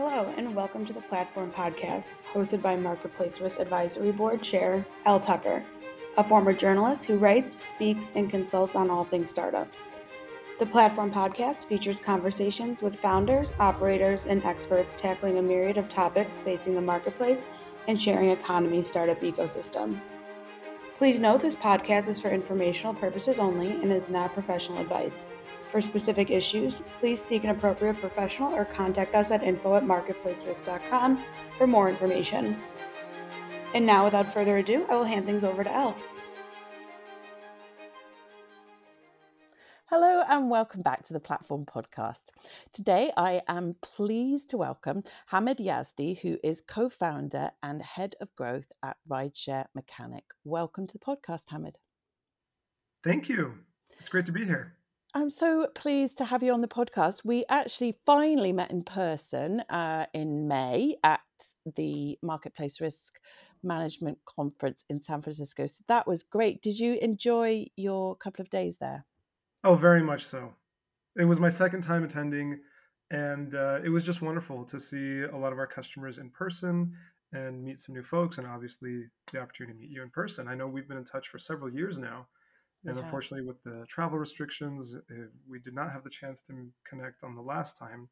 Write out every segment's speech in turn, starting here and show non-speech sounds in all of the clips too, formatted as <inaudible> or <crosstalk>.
Hello, and welcome to the Platform Podcast, hosted by Marketplace Risk Advisory Board Chair Elle Tucker, a former journalist who writes, speaks, and consults on all things startups. The Platform Podcast features conversations with founders, operators, and experts tackling a myriad of topics facing the marketplace and sharing economy startup ecosystem. Please note this podcast is for informational purposes only and is not professional advice. For specific issues, please seek an appropriate professional or contact us at info at marketplacerisk.com for more information. And now, without further ado, I will hand things over to Elle. Hello and welcome back to the Platform Podcast. Today I am pleased to welcome Hamid Yazdi, who is co founder and head of growth at Rideshare Mechanic. Welcome to the podcast, Hamid. Thank you. It's great to be here. I'm so pleased to have you on the podcast. We actually finally met in person uh, in May at the Marketplace Risk Management Conference in San Francisco. So that was great. Did you enjoy your couple of days there? Oh, very much so. It was my second time attending, and uh, it was just wonderful to see a lot of our customers in person and meet some new folks, and obviously the opportunity to meet you in person. I know we've been in touch for several years now, and yeah. unfortunately, with the travel restrictions, we did not have the chance to connect on the last time.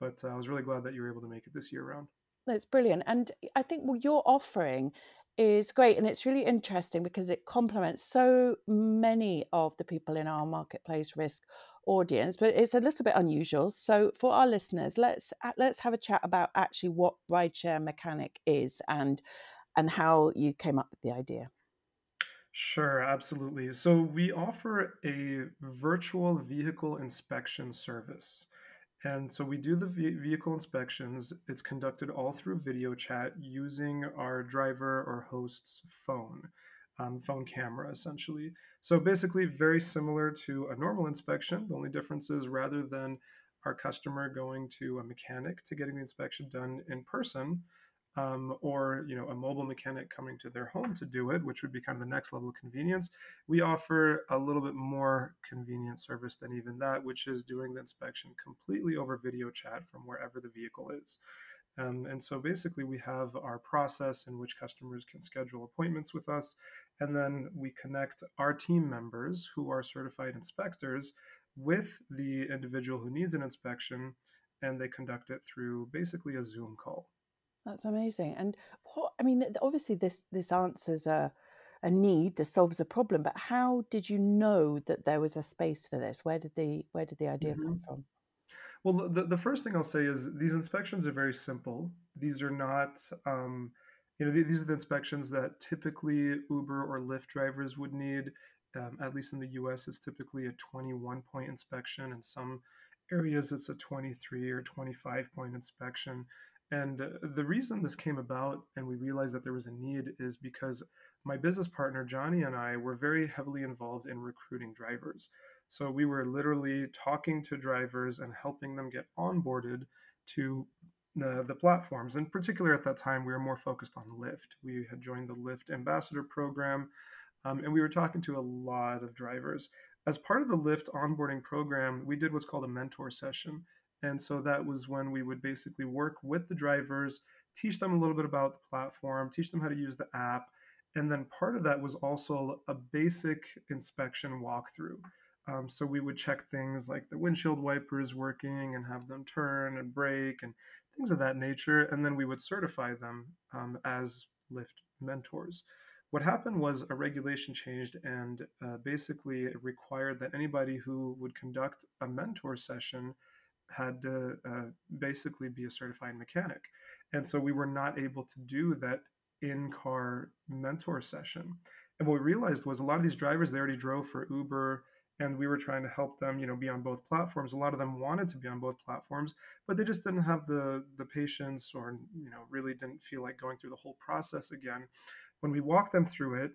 But uh, I was really glad that you were able to make it this year around. That's brilliant, and I think well, your offering is great and it's really interesting because it complements so many of the people in our marketplace risk audience but it's a little bit unusual so for our listeners let's uh, let's have a chat about actually what rideshare mechanic is and and how you came up with the idea Sure, absolutely. So we offer a virtual vehicle inspection service. And so we do the vehicle inspections. It's conducted all through video chat using our driver or host's phone, um, phone camera essentially. So basically, very similar to a normal inspection. The only difference is rather than our customer going to a mechanic to getting the inspection done in person, um, or you know a mobile mechanic coming to their home to do it, which would be kind of the next level of convenience. We offer a little bit more convenient service than even that, which is doing the inspection completely over video chat from wherever the vehicle is. Um, and so basically, we have our process in which customers can schedule appointments with us, and then we connect our team members who are certified inspectors with the individual who needs an inspection, and they conduct it through basically a Zoom call. That's amazing. And what I mean, obviously, this this answers a a need. This solves a problem. But how did you know that there was a space for this? Where did the where did the idea mm-hmm. come from? Well, the, the first thing I'll say is these inspections are very simple. These are not, um, you know, these are the inspections that typically Uber or Lyft drivers would need. Um, at least in the U.S., it's typically a 21 point inspection. In some areas, it's a 23 or 25 point inspection. And uh, the reason this came about and we realized that there was a need is because my business partner, Johnny, and I were very heavily involved in recruiting drivers. So we were literally talking to drivers and helping them get onboarded to the, the platforms. In particular, at that time, we were more focused on Lyft. We had joined the Lyft ambassador program, um, and we were talking to a lot of drivers. As part of the Lyft onboarding program, we did what's called a mentor session. And so that was when we would basically work with the drivers, teach them a little bit about the platform, teach them how to use the app. And then part of that was also a basic inspection walkthrough. Um, so we would check things like the windshield wipers working and have them turn and brake and things of that nature. And then we would certify them um, as Lyft mentors. What happened was a regulation changed and uh, basically it required that anybody who would conduct a mentor session had to uh, basically be a certified mechanic. And so we were not able to do that in car mentor session. And what we realized was a lot of these drivers, they already drove for Uber and we were trying to help them, you know, be on both platforms. A lot of them wanted to be on both platforms, but they just didn't have the the patience or, you know, really didn't feel like going through the whole process again. When we walked them through it,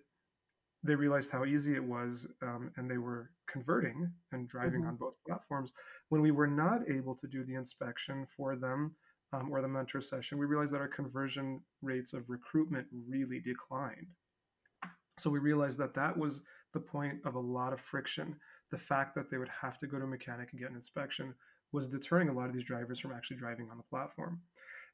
they realized how easy it was um, and they were converting and driving mm-hmm. on both platforms when we were not able to do the inspection for them um, or the mentor session we realized that our conversion rates of recruitment really declined so we realized that that was the point of a lot of friction the fact that they would have to go to a mechanic and get an inspection was deterring a lot of these drivers from actually driving on the platform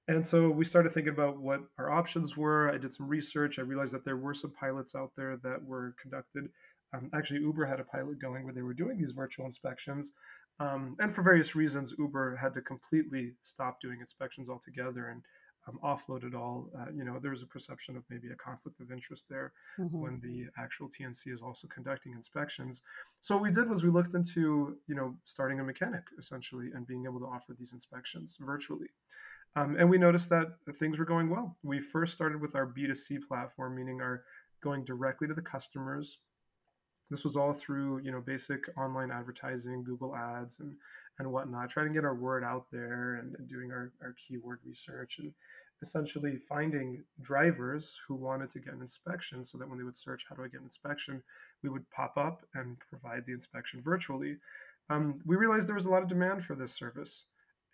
And so we started thinking about what our options were. I did some research. I realized that there were some pilots out there that were conducted. Um, actually, Uber had a pilot going where they were doing these virtual inspections. Um, and for various reasons, Uber had to completely stop doing inspections altogether and um, offload it all. Uh, you know, there was a perception of maybe a conflict of interest there mm-hmm. when the actual TNC is also conducting inspections. So what we did was we looked into, you know, starting a mechanic essentially and being able to offer these inspections virtually. Um, and we noticed that things were going well. We first started with our B2C platform, meaning our going directly to the customers. This was all through, you know, basic online advertising, Google ads and, and whatnot, trying to get our word out there and, and doing our, our keyword research and essentially finding drivers who wanted to get an inspection so that when they would search, how do I get an inspection, we would pop up and provide the inspection virtually. Um, we realized there was a lot of demand for this service.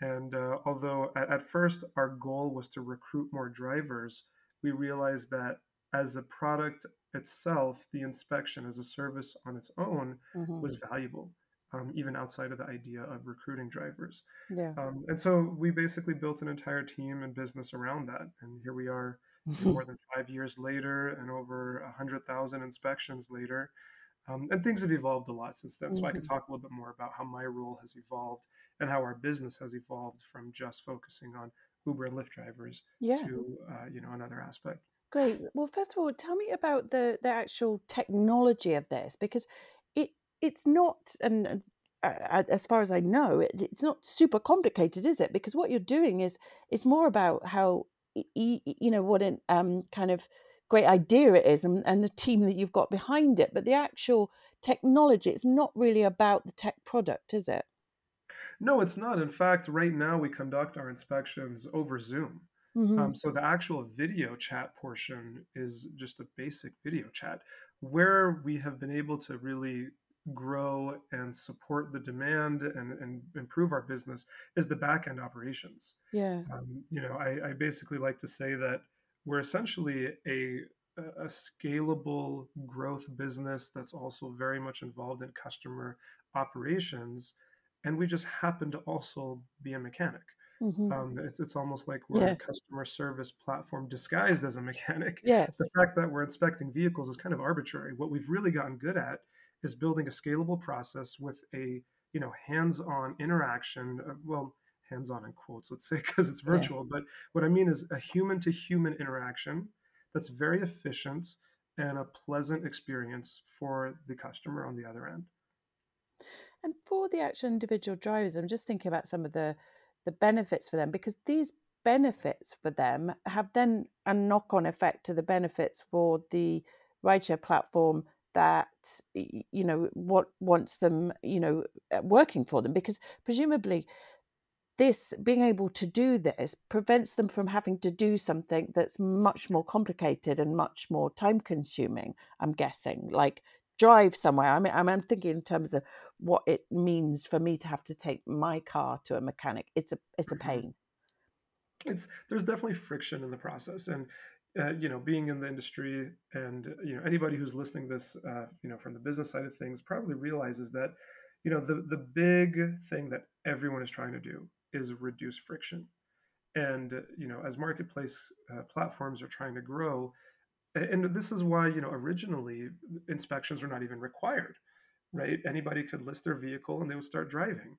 And uh, although at, at, first our goal was to recruit more drivers, we realized that as a product itself, the inspection as a service on its own mm-hmm. was valuable, um, even outside of the idea of recruiting drivers. Yeah. Um, and so we basically built an entire team and business around that. And here we are more <laughs> than five years later and over 100,000 inspections later. Um, and things have evolved a lot since then. Mm-hmm. So I can mm-hmm. talk a little bit more about how my role has evolved and how our business has evolved from just focusing on Uber and Lyft drivers yeah. to uh, you know another aspect. Great. Well, first of all, tell me about the the actual technology of this because it it's not and uh, as far as I know, it, it's not super complicated, is it? Because what you're doing is it's more about how you know what an um, kind of great idea it is and, and the team that you've got behind it. But the actual technology, it's not really about the tech product, is it? No, it's not. In fact, right now we conduct our inspections over Zoom. Mm-hmm. Um, so the actual video chat portion is just a basic video chat where we have been able to really grow and support the demand and, and improve our business is the back end operations. Yeah. Um, you know, I, I basically like to say that we're essentially a a scalable growth business that's also very much involved in customer operations and we just happen to also be a mechanic. Mm-hmm. Um, it's, it's almost like we're yeah. a customer service platform disguised as a <laughs> mechanic. Yes. The fact that we're inspecting vehicles is kind of arbitrary. What we've really gotten good at is building a scalable process with a you know hands-on interaction. Uh, well, hands-on in quotes, let's say, <laughs> because it's virtual. Yeah. But what I mean is a human-to-human interaction that's very efficient and a pleasant experience for the customer on the other end. And for the actual individual drivers, I'm just thinking about some of the the benefits for them because these benefits for them have then a knock-on effect to the benefits for the rideshare platform that you know what wants them you know uh, working for them because presumably this being able to do this prevents them from having to do something that's much more complicated and much more time consuming i'm guessing like drive somewhere. I mean i'm thinking in terms of what it means for me to have to take my car to a mechanic. It's a it's a mm-hmm. pain. It's there's definitely friction in the process, and uh, you know, being in the industry, and you know, anybody who's listening this, uh, you know, from the business side of things, probably realizes that, you know, the the big thing that everyone is trying to do is reduce friction, and you know, as marketplace uh, platforms are trying to grow, and this is why you know originally inspections were not even required right? Anybody could list their vehicle and they would start driving.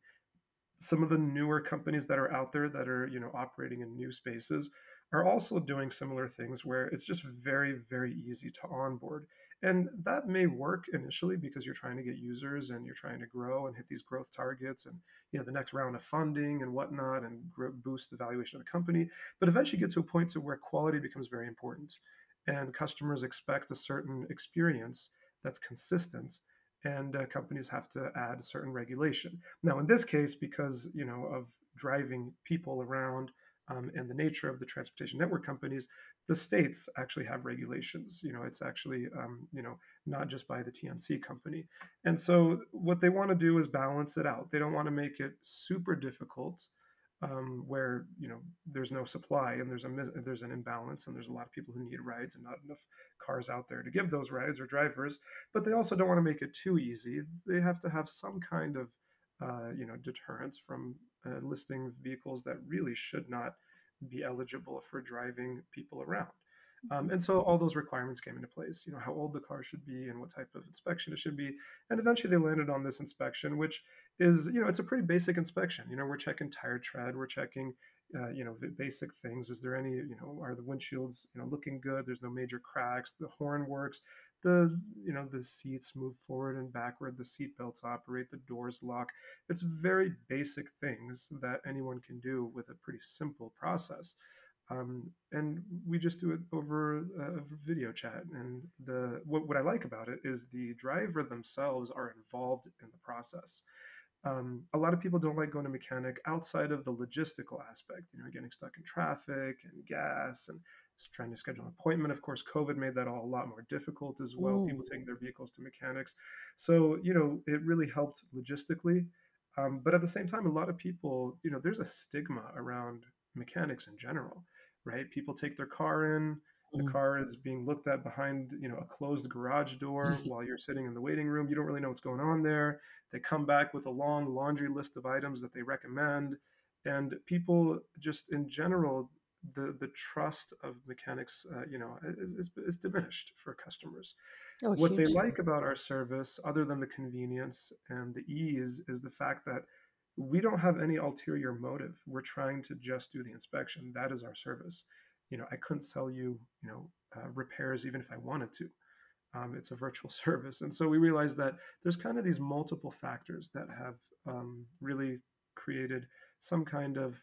Some of the newer companies that are out there that are, you know, operating in new spaces are also doing similar things where it's just very, very easy to onboard. And that may work initially because you're trying to get users and you're trying to grow and hit these growth targets and you know the next round of funding and whatnot and boost the valuation of the company. But eventually get to a point to where quality becomes very important and customers expect a certain experience that's consistent and uh, companies have to add a certain regulation. Now, in this case, because you know of driving people around um, and the nature of the transportation network companies, the states actually have regulations. You know, it's actually um, you know not just by the TNC company, and so what they want to do is balance it out. They don't want to make it super difficult um, where you know there's no supply and there's a there's an imbalance and there's a lot of people who need rides and not enough cars out there to give those rides or drivers. But they also don't want to make it too easy. They have to have some kind of uh, you know deterrence from uh, listing vehicles that really should not be eligible for driving people around. Um, and so all those requirements came into place, you know, how old the car should be and what type of inspection it should be. And eventually they landed on this inspection, which is, you know, it's a pretty basic inspection. You know, we're checking tire tread, we're checking, uh, you know, basic things. Is there any, you know, are the windshields, you know, looking good? There's no major cracks. The horn works. The, you know, the seats move forward and backward. The seat belts operate. The doors lock. It's very basic things that anyone can do with a pretty simple process. Um, and we just do it over a video chat. And the what, what I like about it is the driver themselves are involved in the process. Um, a lot of people don't like going to mechanic outside of the logistical aspect, you know, getting stuck in traffic and gas and trying to schedule an appointment. Of course, COVID made that all a lot more difficult as well. Ooh. People taking their vehicles to mechanics. So, you know, it really helped logistically. Um, but at the same time, a lot of people, you know, there's a stigma around mechanics in general, right? People take their car in, the mm. car is being looked at behind, you know, a closed garage door <laughs> while you're sitting in the waiting room. You don't really know what's going on there. They come back with a long laundry list of items that they recommend, and people just in general, the the trust of mechanics, uh, you know, is, is, is, diminished for customers. Oh, what they like about our service, other than the convenience and the ease, is the fact that we don't have any ulterior motive. We're trying to just do the inspection. That is our service. You know, I couldn't sell you, you know, uh, repairs even if I wanted to. Um, it's a virtual <laughs> service, and so we realized that there's kind of these multiple factors that have um, really created some kind of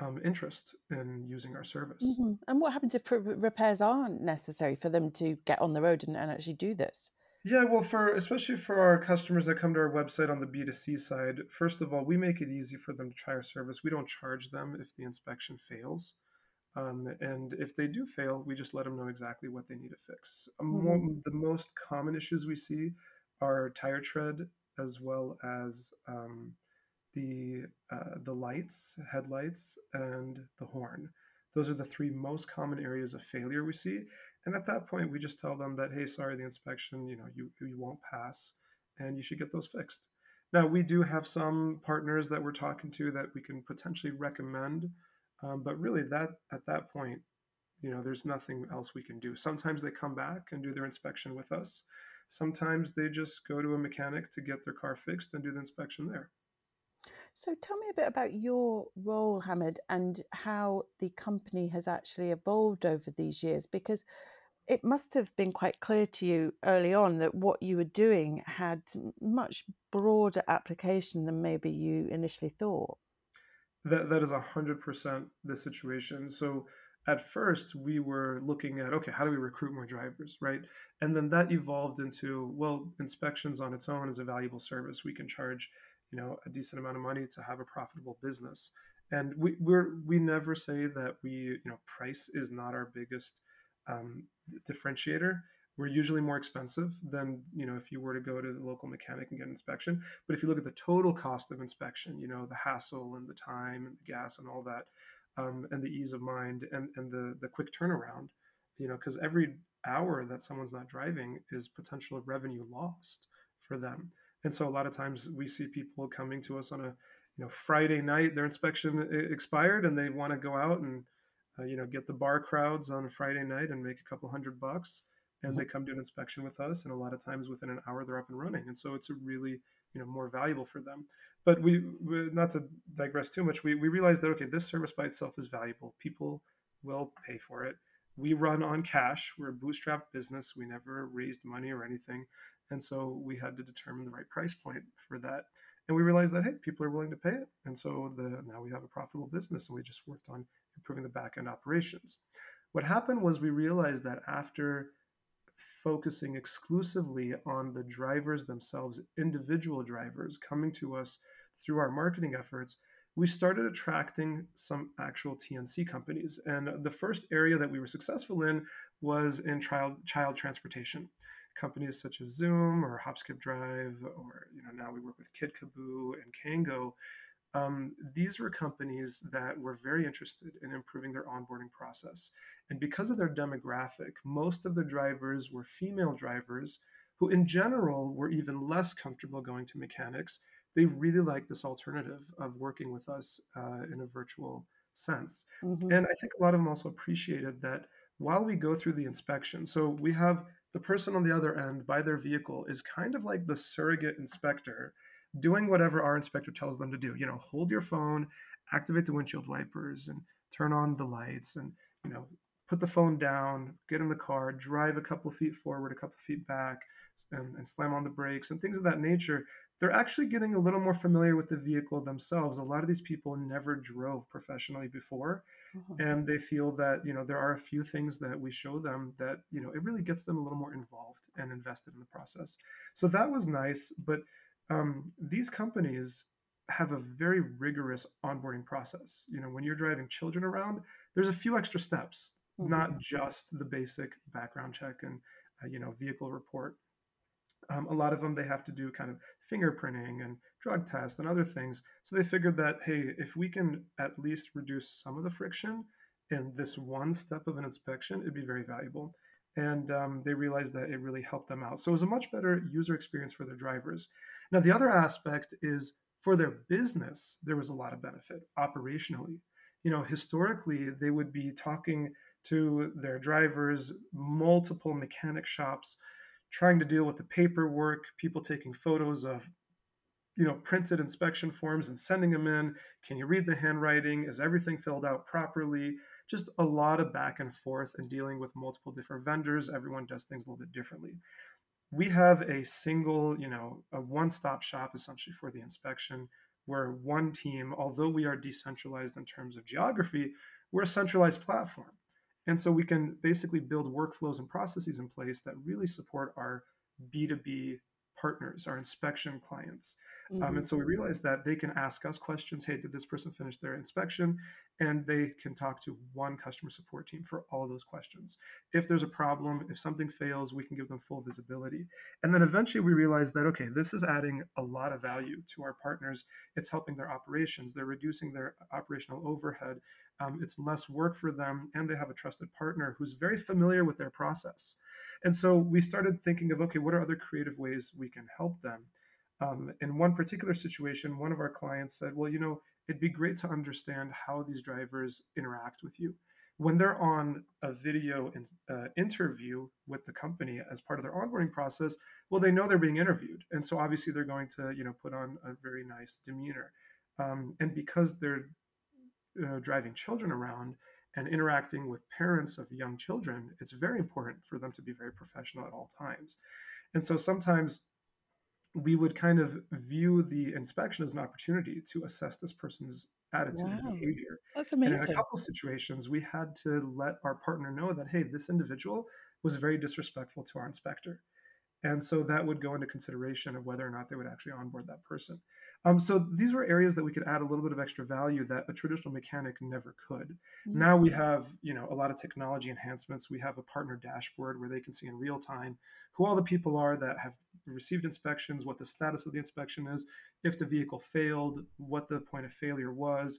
um, interest in using our service. Mm-hmm. And what happens if repairs aren't necessary for them to get on the road and, and actually do this? Yeah, well, for especially for our customers that come to our website on the B2C side, first of all, we make it easy for them to try our service. We don't charge them if the inspection fails. Um, and if they do fail, we just let them know exactly what they need to fix. Mm-hmm. the most common issues we see are tire tread as well as um, the uh, the lights, headlights, and the horn. Those are the three most common areas of failure we see. And at that point, we just tell them that, hey, sorry, the inspection, you know, you, you won't pass and you should get those fixed. Now, we do have some partners that we're talking to that we can potentially recommend, um, but really, that at that point, you know, there's nothing else we can do. Sometimes they come back and do their inspection with us. Sometimes they just go to a mechanic to get their car fixed and do the inspection there. So tell me a bit about your role, Hamid, and how the company has actually evolved over these years, because it must have been quite clear to you early on that what you were doing had much broader application than maybe you initially thought. That that is hundred percent the situation. So at first we were looking at okay, how do we recruit more drivers, right? And then that evolved into well, inspections on its own is a valuable service. We can charge, you know, a decent amount of money to have a profitable business. And we we're we never say that we you know price is not our biggest um, differentiator we're usually more expensive than you know if you were to go to the local mechanic and get an inspection but if you look at the total cost of inspection you know the hassle and the time and the gas and all that um, and the ease of mind and, and the, the quick turnaround you know because every hour that someone's not driving is potential revenue lost for them and so a lot of times we see people coming to us on a you know friday night their inspection expired and they want to go out and uh, you know, get the bar crowds on Friday night and make a couple hundred bucks. And mm-hmm. they come do an inspection with us, and a lot of times within an hour they're up and running. And so it's a really, you know, more valuable for them. But we, we not to digress too much, we we realized that okay, this service by itself is valuable. People will pay for it. We run on cash. We're a bootstrap business. We never raised money or anything, and so we had to determine the right price point for that and we realized that hey people are willing to pay it and so the now we have a profitable business and we just worked on improving the back end operations what happened was we realized that after focusing exclusively on the drivers themselves individual drivers coming to us through our marketing efforts we started attracting some actual TNC companies. And the first area that we were successful in was in child, child transportation companies such as Zum or Hopskip Drive, or you know now we work with KidKaboo and Kango. Um, these were companies that were very interested in improving their onboarding process. And because of their demographic, most of the drivers were female drivers who, in general, were even less comfortable going to mechanics. They really liked this alternative of working with us uh, in a virtual sense. hmm And I think a lot of them also appreciated that while we go through the inspection, so we have the person on the other end by their vehicle is kind of like the surrogate inspector doing whatever our inspector tells them to do. You know, hold your phone, activate the windshield wipers, and turn on the lights, and, you know, put the phone down, get in the car, drive a couple feet forward, a couple feet back, and, and slam on the brakes, and things of that nature they're actually getting a little more familiar with the vehicle themselves. A lot of these people never drove professionally before, hmm and they feel that you know there are a few things that we show them that you know it really gets them a little more involved and invested in the process. So that was nice, but um, these companies have a very rigorous onboarding process. You know, when you're driving children around, there's a few extra steps, hmm not just the basic background check and uh, you know vehicle report um, a lot of them they have to do kind of fingerprinting and drug tests and other things. So they figured that hey, if we can at least reduce some of the friction in this one step of an inspection, it'd be very valuable. And um, they realized that it really helped them out. So it was a much better user experience for their drivers. Now the other aspect is for their business, there was a lot of benefit operationally. You know, historically they would be talking to their drivers, multiple mechanic shops trying to deal with the paperwork, people taking photos of you know printed inspection forms and sending them in. Can you read the handwriting? Is everything filled out properly? Just a lot of back and forth and dealing with multiple different vendors. Everyone does things a little bit differently. We have a single, you know, a one-stop shop essentially for the inspection where one team, although we are decentralized in terms of geography, we're a centralized platform. And so we can basically build workflows and processes in place that really support our B2B partners, our inspection clients. Um, hmm and so we realized that they can ask us questions hey, did this person finish their inspection? And they can talk to one customer support team for all of those questions. If there's a problem, if something fails, we can give them full visibility. And then eventually we realized that, okay, this is adding a lot of value to our partners. It's helping their operations, they're reducing their operational overhead. Um, it's less work for them, and they have a trusted partner who's very familiar with their process. And so we started thinking of okay, what are other creative ways we can help them? Um, in one particular situation, one of our clients said, well, you know, it'd be great to understand how these drivers interact with you. When they're on a video in, uh, interview with the company as part of their onboarding process, well, they know they're being interviewed, and so obviously they're going to, you know, put on a very nice demeanor. Um, and because they're driving children around and interacting with parents of young children, it's very important for them to be very professional at all times. And so sometimes we would kind of view the inspection as an opportunity to assess this person's attitude and behavior. that's amazing. And in a couple situations, we had to let our partner know that, hey, this individual was very disrespectful to our inspector. And so that would go into consideration of whether or not they would actually onboard that person. Um, so these were areas that we could add a little bit of extra value that a traditional mechanic never could. Mm, Now we have, you know, a lot of technology enhancements. We have a partner dashboard where they can see in real time who all the people are that have received inspections, what the status of the inspection is, if the vehicle failed, what the point of failure was,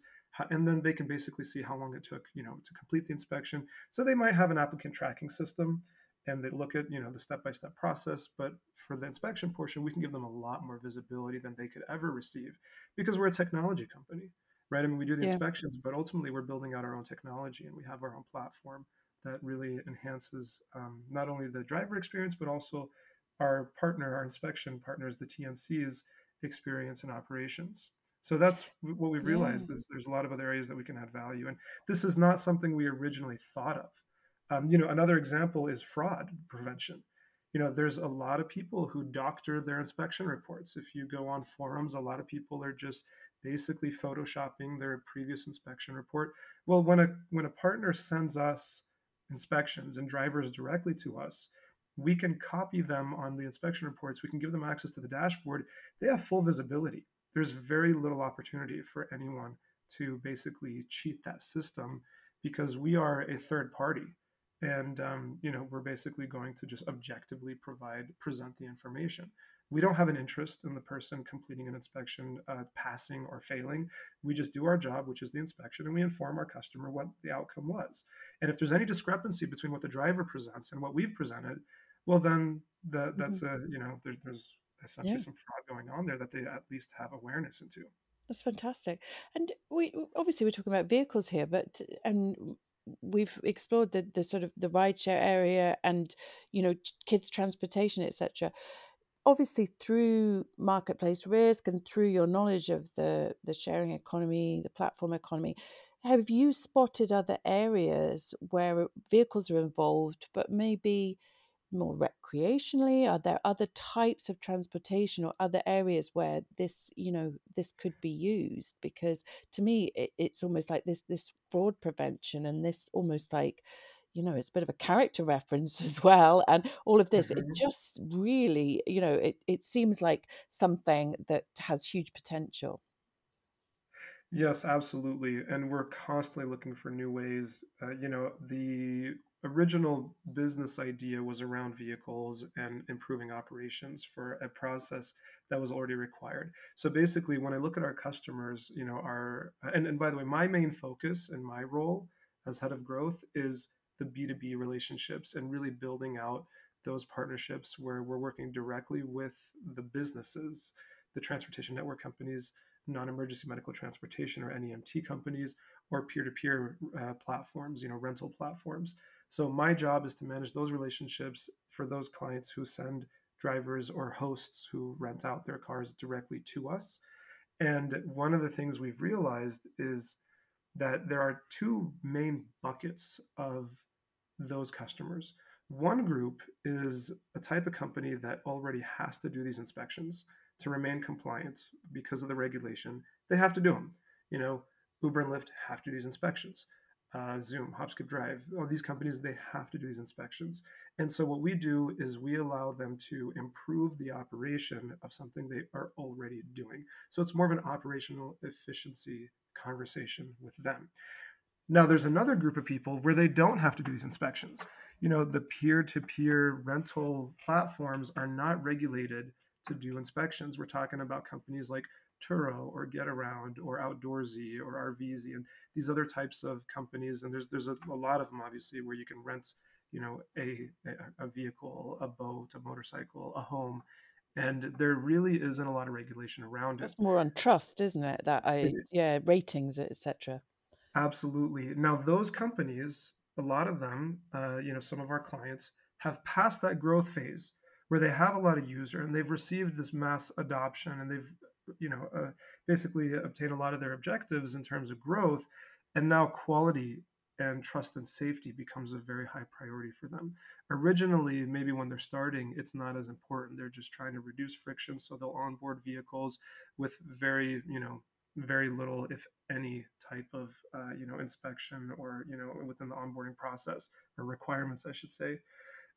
and then they can basically see how long it took, you know, to complete the inspection. So they might have an applicant tracking system and they look at you know the step-by-step process but for the inspection portion we can give them a lot more visibility than they could ever receive because we're a technology company right? I mean we do the Yeah, inspections but ultimately we're building out our own technology and we have our own platform that really enhances um, not only the driver experience but also our partner our inspection partners the tnc's experience and operations. So that's what we've yeah, realized is there's a lot of other areas that we can add value. And this is not something we originally thought of um, you know, another example is fraud prevention. You know, there's a lot of people who doctor their inspection reports. If you go on forums, a lot of people are just basically photoshopping their previous inspection report. Well, when a when a partner sends us inspections and drivers directly to us, we can copy them on the inspection reports. We can give them access to the dashboard. They have full visibility. There's very little opportunity for anyone to basically cheat that system because we are a third party and um, you know we're basically going to just objectively provide present the information. We don't have an interest in the person completing an inspection uh, passing or failing. We just do our job which is the inspection and we inform our customer what the outcome was. And if there's any discrepancy between what the driver presents and what we've presented well then the, mhm, that's a you know there, there's essentially yeah. some fraud going on there that they at least have awareness into. That's fantastic. And we obviously we're talking about vehicles here, but and we've explored the the sort of the rideshare area and you know kids transportation etc obviously through marketplace risk and through your knowledge of the the sharing economy the platform economy have you spotted other areas where uh, vehicles are involved but maybe more recreationally? Are there other types of transportation or other areas where this, you know, this could be used? Because to me, it, it's almost like this this fraud prevention and this almost like, you know, it's a bit of a character reference <laughs> as well, and all of this. It Mhm. just really, you know, it it seems like something that has huge potential. Yes, absolutely. And we're constantly looking for new ways. Uh, you know, the original business idea was around vehicles and improving operations for a process that was already required. So basically, when I look at our customers, you know, our, and, and by the way, my main focus and my role as head of growth is the B2B relationships and really building out those partnerships where we're working directly with the businesses, the transportation network companies non-emergency medical transportation or NEMT companies or peer-to-peer uh, platforms, you know, rental platforms. So my job is to manage those relationships for those clients who send drivers or hosts who rent out their cars directly to us. And one of the things we've realized is that there are two main buckets of those customers. One group is a type of company that already has to do these inspections to remain compliant because of the regulation. They have to do them. You know, Uber and Lyft have to do these inspections. Uh, Zum, Hopskip Drive, all these companies, they have to do these inspections. And so what we do is we allow them to improve the operation of something they are already doing. So it's more of an operational efficiency conversation with them. Now, there's another group of people where they don't have to do these inspections. You know, the peer to peer rental platforms are not regulated to do inspections. We're talking about companies like Turo or Getaround or Outdoorsy or RVezy and these other types of companies. And there's there's a, a lot of them obviously where you can rent, you know, a, a vehicle, a boat, a motorcycle, a home, and there really isn't a lot of regulation around it. That's more on trust, isn't it? That I yeah ratings etc. Absolutely. Now, those companies, a lot of them, uh, you know, some of our clients have passed that growth phase where they have a lot of user and they've received this mass adoption and they've, you know, uh, basically obtained a lot of their objectives in terms of growth. And now quality and trust and safety becomes a very high priority for them. Originally, maybe when they're starting, it's not as important. They're just trying to reduce friction, so they'll onboard vehicles with very, you know, very little, if any, type of uh, you know inspection or you know within the onboarding process or requirements, I should say.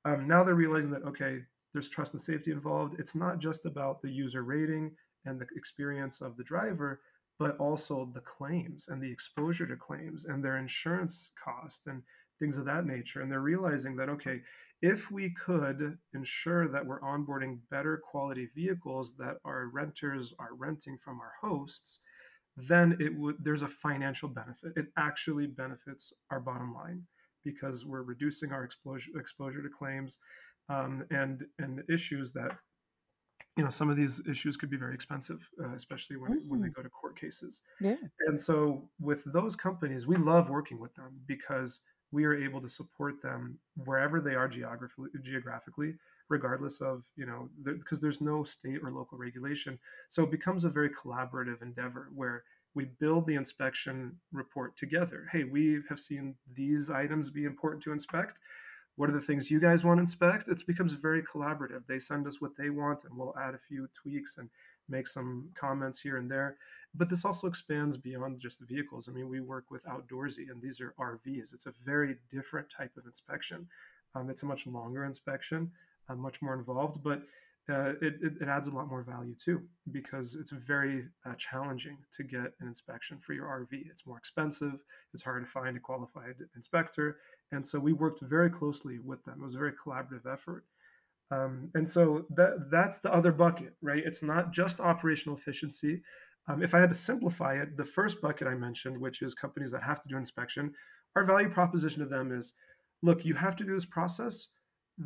Um, now they're realizing that okay, there's trust and safety involved. It's not just about the user rating and the experience of the driver, but also the claims and the exposure to claims and their insurance cost and things of that nature. And they're realizing that okay, if we could ensure that we're onboarding better quality vehicles that our renters are renting from our hosts then it would there's a financial benefit. It actually benefits our bottom line because we're reducing our exposure exposure to claims um, and and issues that you know some of these issues could be very expensive, uh, especially when mm-hmm. when they mm. go to court cases. Yeah. And so with those companies, we love working with them because we are able to support them wherever they are geographically geographically regardless of you know because there's no state or local regulation so it becomes a very collaborative endeavor where we build the inspection report together hey we have seen these items be important to inspect what are the things you guys want to inspect? It becomes very collaborative. They send us what they want and we'll add a few tweaks and make some comments here and there. But this also expands beyond just the vehicles. I mean we work with outdoorsy and these are rvs it's a very different type of inspection. Um, it's a much longer inspection uh, much more involved, but uh, it, it, it, adds a lot more value too because it's very uh, challenging to get an inspection for your RV. It's more expensive. It's hard to find a qualified inspector, and so we worked very closely with them. It was a very collaborative effort. Um, and so that that's the other bucket, right? It's not just operational efficiency. Um, if I had to simplify it, the first bucket I mentioned, which is companies that have to do inspection, our value proposition to them is, look, you have to do this process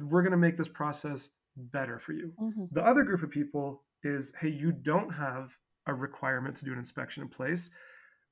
we're going to make this process better for you. Mm-hmm. The other group of people is, hey, you don't have a requirement to do an inspection in place.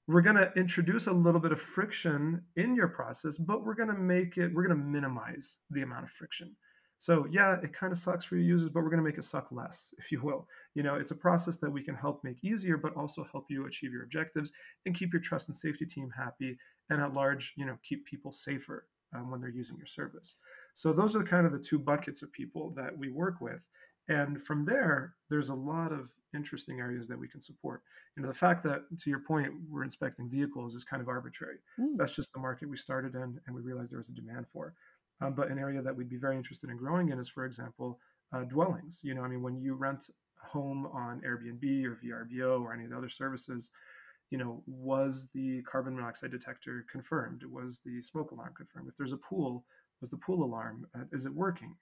We're going to introduce a little bit of friction in your process, but we're going to make it, we're going to minimize the amount of friction. So yeah, it kind of sucks for your users, but we're going to make it suck less, <laughs> if you will. You know, it's a process that we can help make easier, but also help you achieve your objectives and keep your trust and safety team happy, and at large, you know, keep people safer um, when they're using your service. So those are kind of the two buckets of people that we work with, and from there, there's a lot of interesting areas that we can support. You know, the fact that, to your point, we're inspecting vehicles is kind of arbitrary. Mm. That's just the market we started in, and we realized there was a demand for. Um, but an area that we'd be very interested in growing in is, for example, uh, dwellings. You know, I mean, when you rent a home on Airbnb or VRBO or any of the other services, you know, was the carbon monoxide detector confirmed? Was the smoke alarm confirmed? If there's a pool, was the pool alarm, uh, is it working?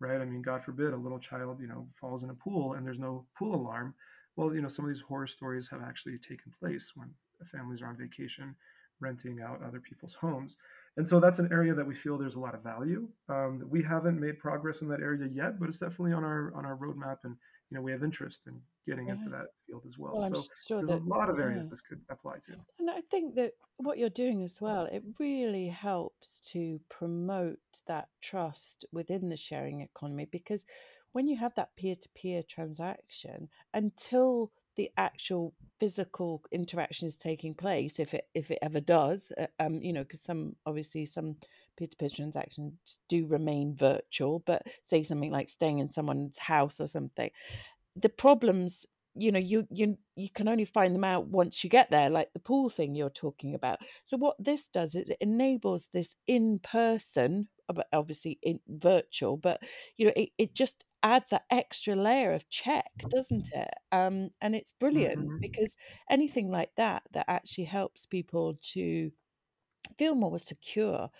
Right? I mean, God forbid a little child, you know, falls in a pool and there's no pool alarm. Well, you know, some of these horror stories have actually taken place when families are on vacation renting out other people's homes. And so that's an area that we feel there's a lot of value. Um, we haven't made progress in that area yet, but it's definitely on our on our roadmap, and you know we have interest in getting into that field as well. well so sure there's that, a lot of areas yeah. this could apply to. And I think that what you're doing as well, it really helps to promote that trust within the sharing economy because when you have that peer-to-peer transaction, until the actual physical interaction is taking place if it if it ever does uh, um you know because some obviously some peer-to-peer transactions do remain virtual but say something like staying in someone's house or something the problems you know you you you can only find them out once you get there like the pool thing you're talking about so what this does is it enables this in person but obviously in virtual but you know it, it just adds that extra layer of check, doesn't it? Um, and it's brilliant mm-hmm. because anything like that that actually helps people to feel more secure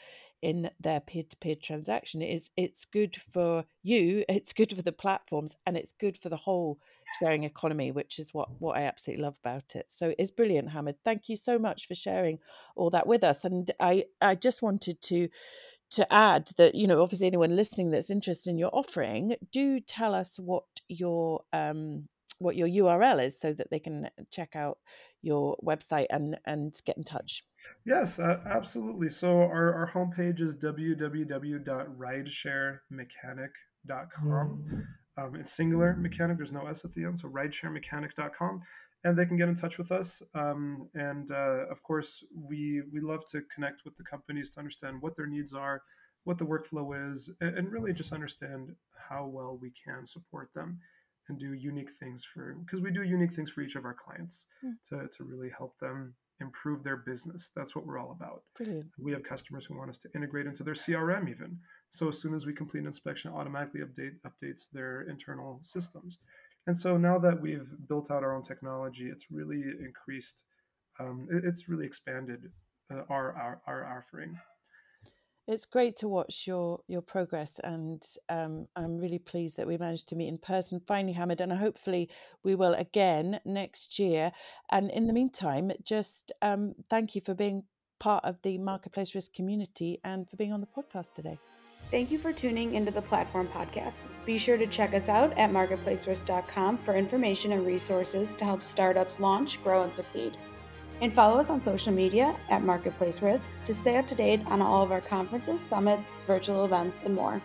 in their peer-to-peer transaction is it's good for you it's good for the platforms and it's good for the whole sharing economy which is what what i absolutely love about it. So it's brilliant hamid. Thank you so much for sharing all that with us. And i i just wanted to to add that you know obviously anyone listening that's interested in your offering do tell us what your um what your url is so that they can check out your website and and get in touch. Yes uh, absolutely. So our, our homepage is www.ridesharemechanic.com mm. um, it's singular mechanic there's no s at the end so ridesharemechanic.com and they can get in touch with us. Um, and uh, of course, we we love to connect with the companies to understand what their needs are, what the workflow is, and, and really just understand how well we can support them and do unique things for because we do unique things for each of our clients mm. to, to really help them improve their business. That's what we're all about. Brilliant. We have customers who want us to integrate into their CRM even. So as soon as we complete an inspection, automatically update updates their internal systems. And so now that we've built out our own technology, it's really increased, um, it's really expanded uh, our, our, our offering. It's great to watch your your progress, and um, I'm really pleased that we managed to meet in person finally, Hamid, and hopefully we will again next year. And in the meantime, just um, thank you for being part of the marketplace risk community and for being on the podcast today. Thank you for tuning into the Platform Podcast. Be sure to check us out at marketplacerisk.com for information and resources to help startups launch, grow, and succeed. And follow us on social media at Marketplace Risk to stay up to date on all of our conferences, summits, virtual events, and more.